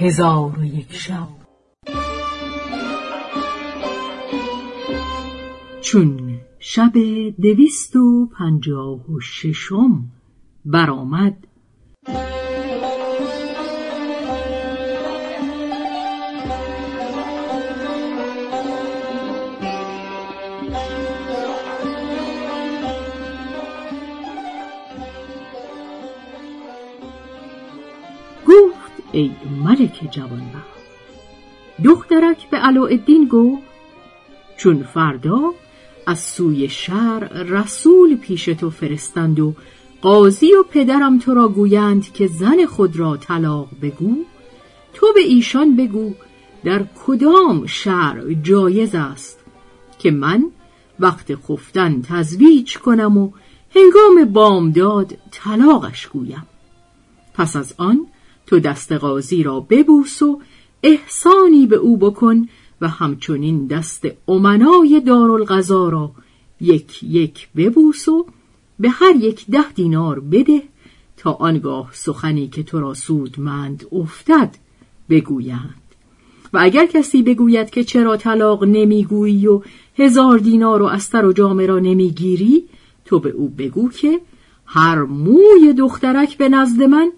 هزار و یک شب. چون شب دویست و پنجاه و ششم برآمد. ای ملک جوانبخت. دخترک به علاءالدین گفت چون فردا از سوی شهر رسول پیش تو فرستند و قاضی و پدرم تو را گویند که زن خود را طلاق بگو تو به ایشان بگو در کدام شهر جایز است که من وقت خفتن تزویج کنم و هنگام بامداد طلاقش گویم. پس از آن تو دست قاضی را ببوس و احسانی به او بکن و همچنین دست امنای دارالقضا را یک یک ببوس و به هر یک ده دینار بده تا آنگاه سخنی که تو را سودمند افتد بگویند. و اگر کسی بگوید که چرا طلاق نمی‌گویی و هزار دینار و استر و جامه را نمی‌گیری تو به او بگو که هر موی دخترک به نزد من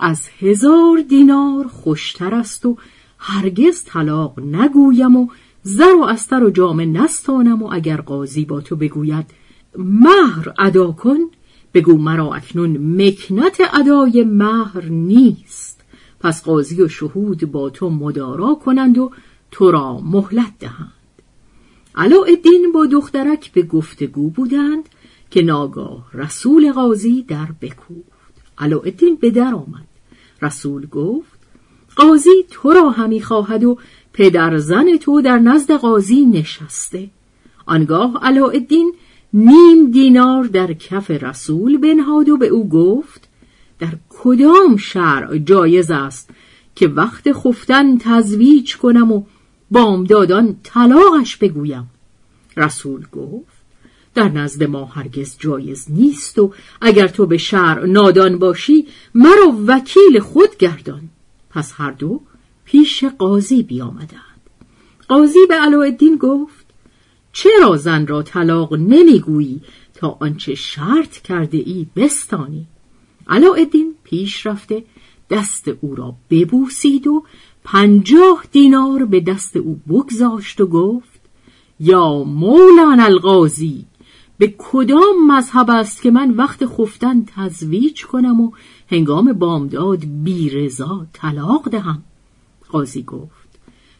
از هزار دینار خوشتر است و هرگز طلاق نگویم و زر و استر و جامه نستانم و اگر قاضی با تو بگوید مهر ادا کن بگو مرا اکنون مکنت ادای مهر نیست. پس قاضی و شهود با تو مدارا کنند و تو را مهلت دهند. علاءالدین با دخترک به گفتگو بودند که ناگاه رسول قاضی در بکوفت علاءالدین به در آمد. رسول گفت قاضی تو را همی خواهد و پدر زن تو در نزد قاضی نشسته. آنگاه علاءالدین نیم دینار در کف رسول بنهاد و به او گفت در کدام شرع جایز است که وقت خفتن تزویج کنم و بامدادان طلاقش بگویم؟ رسول گفت در نزد ما هرگز جایز نیست و اگر تو به شرع نادان باشی مرا وکیل خود گردان. پس هر دو پیش قاضی بیامدند. قاضی به علاءالدین گفت چرا زن را طلاق نمی‌گویی تا آنچه شرط کرده ای بستانی؟ علاءالدین پیش رفته دست او را ببوسید و پنجاه دینار به دست او بگذاشت و گفت یا مولان القاضی به کدام مذهب است که من وقت خفتن تزویج کنم و هنگام بامداد بی رضا طلاق دهم؟ قاضی گفت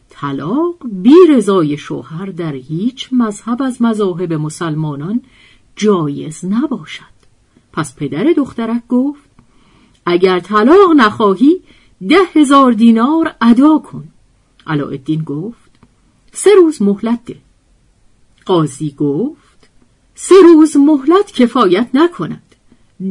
طلاق بی رضای شوهر در هیچ مذهب از مذاهب مسلمانان جایز نباشد. پس پدر دخترک گفت اگر طلاق نخواهی ده هزار دینار ادا کن. علاءالدین گفت سه روز مهلت ده. قاضی گفت سه روز مهلت کفایت نکند.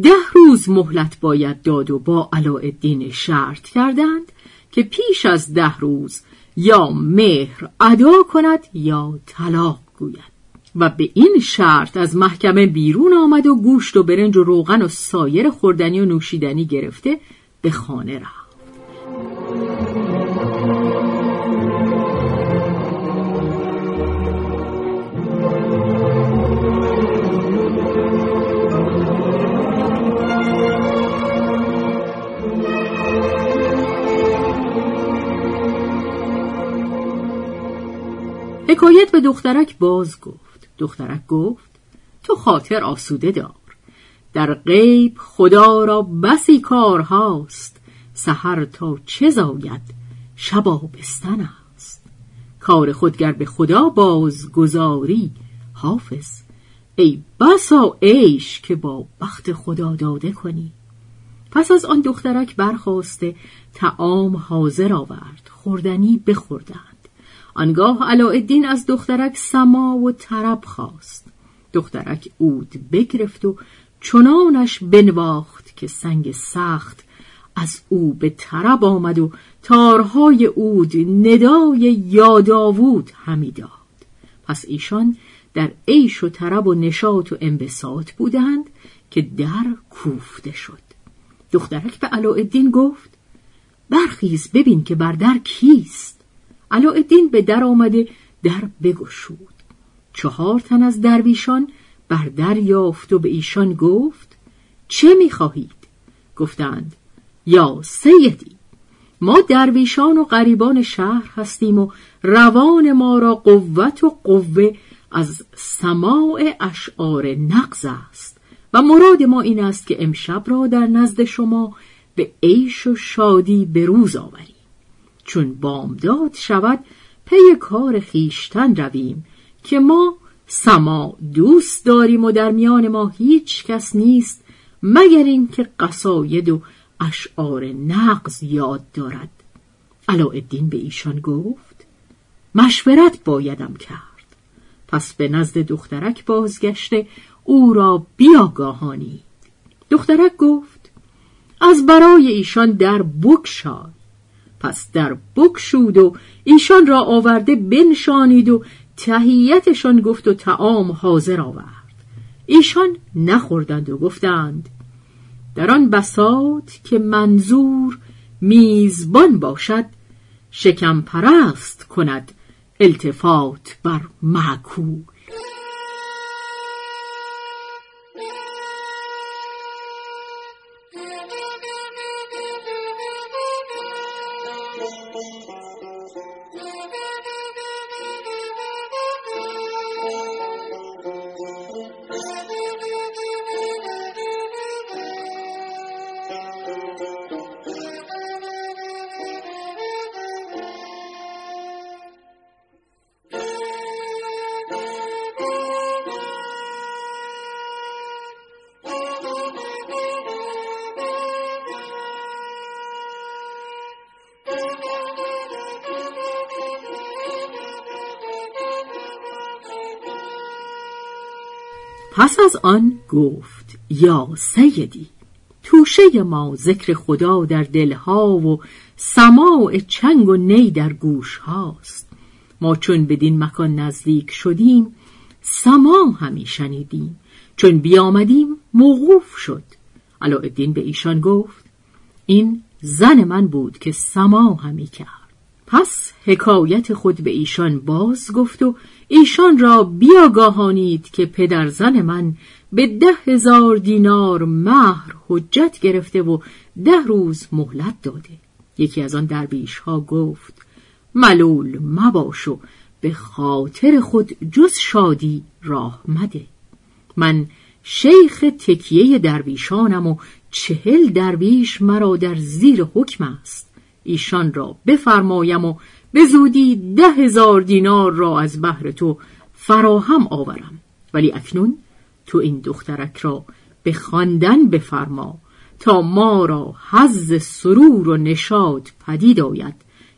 ده روز مهلت باید داد و با علاءالدین شرط کردند که پیش از ده روز یا مهر ادا کند یا طلاق گوید. و به این شرط از محکمه بیرون آمد و گوشت و برنج و روغن و سایر خوردنی و نوشیدنی گرفته به خانه رفت. حکایت به دخترک باز گفت. دخترک گفت تو خاطر آسوده دار. در غیب خدا را بسی کار هاست. سحر تا چه زاید؟ شبا بستن است. کار خودگر به خدا بازگذاری حافظ. ای بسا عیش که با بخت خدا داده کنی. پس از آن دخترک برخواسته تعام حاضر آورد. خوردنی بخوردند آنگاه علاءالدین از دخترک سما و طرب خواست. دخترک اود بگرفت و چنانش بنواخت که سنگ سخت از او به طرب آمد و تارهای اود ندای یاداوود همی داد. پس ایشان در عیش و طرب و نشاط و انبساط بودند که در کوفته شد. دخترک به علاءالدین گفت برخیز ببین که بر در کیست. علاءالدین به در آمده در بگشود. چهار تن از درویشان بر در یافت و به ایشان گفت چه می‌خواهید؟ گفتند یا سیدی ما درویشان و غریبان شهر هستیم و روان ما را قوت و قوه از سماع اشعار نقض است و مراد ما این است که امشب را در نزد شما به عیش و شادی به روز آوریم. چون بامداد شود پی کار خیشتن رویم که ما سما دوست داریم و در میان ما هیچ کس نیست مگر اینکه قصاید و اشعار نقض یاد دارد. علاءالدین به ایشان گفت مشورت بایدم کرد. پس به نزد دخترک بازگشته او را بیاگاهانی دخترک گفت از برای ایشان در بکشای پس در بکشود و ایشان را آورده بنشانید و تهیتشان گفت و تعام حاضر آورد. ایشان نخوردند و گفتند در آن بساط که منظور میزبان باشد شکم پرست کند التفات بر معکول. پس از آن گفت یا سیدی توشه ما ذکر خدا در دلها و سماع چنگ و نی در گوش هاست. ما چون بدین مکان نزدیک شدیم سما همی شنیدیم. چون بیامدیم موقوف شد. علاءالدین به ایشان گفت این زن من بود که سما همی کرد. پس حکایت خود به ایشان باز گفت و ایشان را بیاگاهانید که پدر زن من به ده هزار دینار مهر حجت گرفته و ده روز مهلت داده. یکی از آن درویش ها گفت ملول مباش و به خاطر خود جز شادی راه مده. من شیخ تکیه درویشانم و چهل درویش مرا در زیر حکم است. ایشان را بفرمایم و به زودی ده هزار دینار را از بهر تو فراهم آورم. ولی اکنون تو این دخترک را به خواندن بفرما تا ما را حز سرور و نشاد پدید آید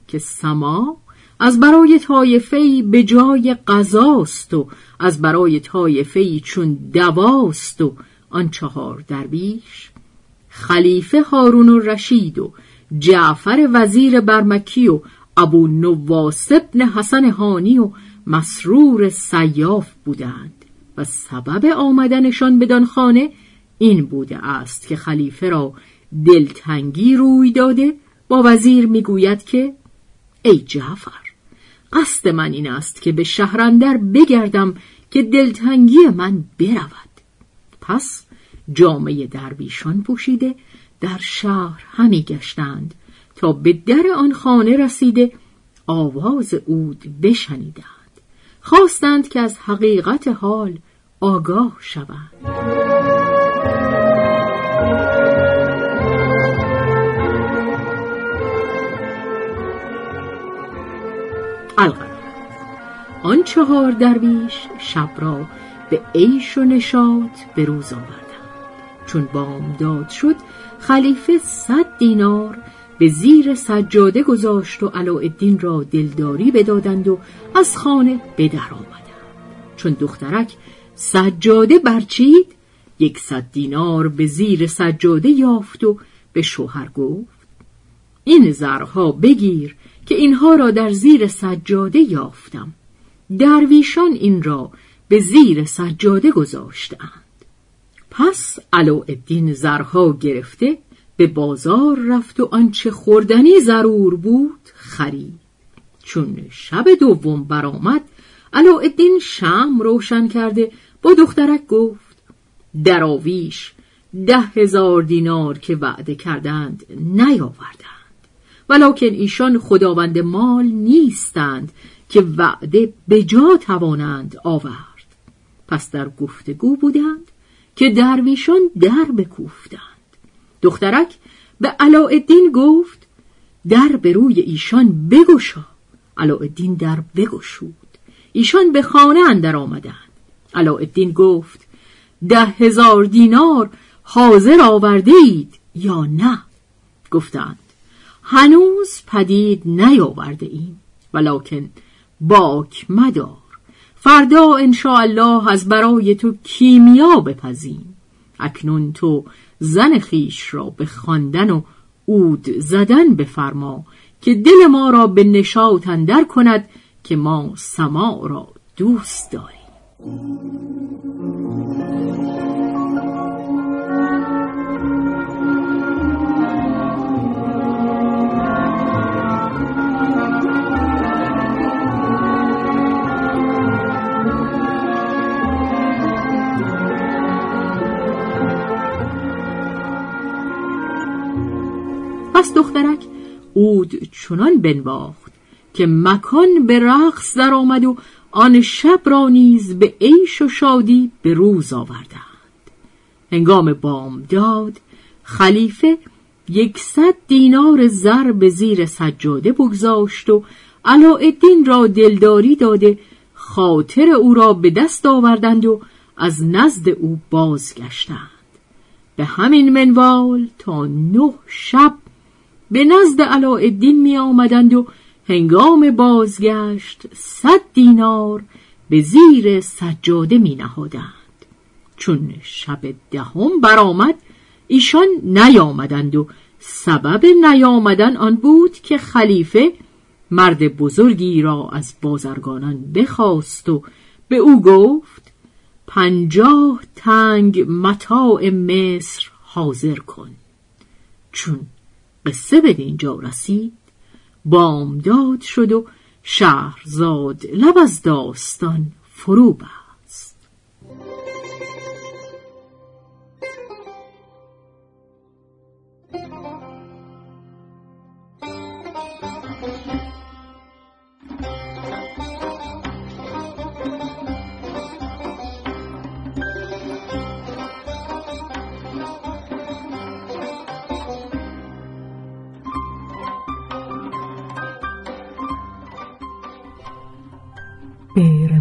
که سما از برای طایفه به جای قضاست و از برای طایفه چون دواست و آن چهار درویش خلیفه هارون و رشید و جعفر وزیر برمکی و ابو نواس ابن حسن هانی و مسرور سیاف بودند و سبب آمدنشان بدان خانه این بوده است که خلیفه را دلتنگی روی داده با وزیر می‌گوید که ای جعفر قصد من این است که به شهرندر بگردم که دلتنگی من برود. پس جامعه درویشان پوشیده در شهر همی گشتند تا به در آن خانه رسیده آواز اود بشنیدند. خواستند که از حقیقت حال آگاه شوند. آن چهار درویش شب را به عیش و نشاط به روز آوردند چون بامداد شد خلیفه صد دینار به زیر سجاده گذاشت و علاءالدین را دلداری بدادند و از خانه به در آمدند. چون دخترک سجاده برچید یکصد دینار به زیر سجاده یافت و به شوهر گفت این زرها بگیر که اینها را در زیر سجاده یافتم. درویشان این را به زیر سجاده گذاشتند. پس علاءالدین زرها گرفته به بازار رفت و آنچه خوردنی ضرور بود خرید. چون شب دوم برآمد علاءالدین شم روشن کرده با دخترک گفت دراویش ده هزار دینار که وعده کردند نیاوردند ولکن ایشان خداوند مال نیستند که وعده به جا توانند آورد. پس در گفتگو بودند که درویشان در بکوفتند. دخترک به علاءالدین گفت در به روی ایشان بگشا. علاءالدین در بگشود. ایشان به خانه اندر آمدند. علاءالدین گفت ده هزار دینار حاضر آورده اید یا نه؟ گفتند هنوز پدید نیاورده ایم ولکن باک مدار. فردا الله از برای تو کیمیا بپزیم. اکنون تو زن خیش را به خواندن و اود زدن بفرما که دل ما را به نشاط اندر کند که ما سما را دوست داریم. اود چنان بنواخت که مکان به رقص در آمد و آن شب را نیز به عیش و شادی به روز آوردند. هنگام بامداد خلیفه یکصد دینار زر به زیر سجاده بگذاشت و علاءالدین را دلداری داده خاطر او را به دست آوردند و از نزد او بازگشتند. به همین منوال تا نه شب به نزد علاءالدین می آمدند و هنگام بازگشت صد دینار به زیر سجاده می نهادند. چون شب دهم برآمد ایشان نیامدند و سبب نیامدن آن بود که خلیفه مرد بزرگی را از بازرگانان بخواست و به او گفت پنجاه تنگ متاع مصر حاضر کن چون قصه به اینجا رسید. بامداد شد و شهرزاد لب از داستان فرو بست.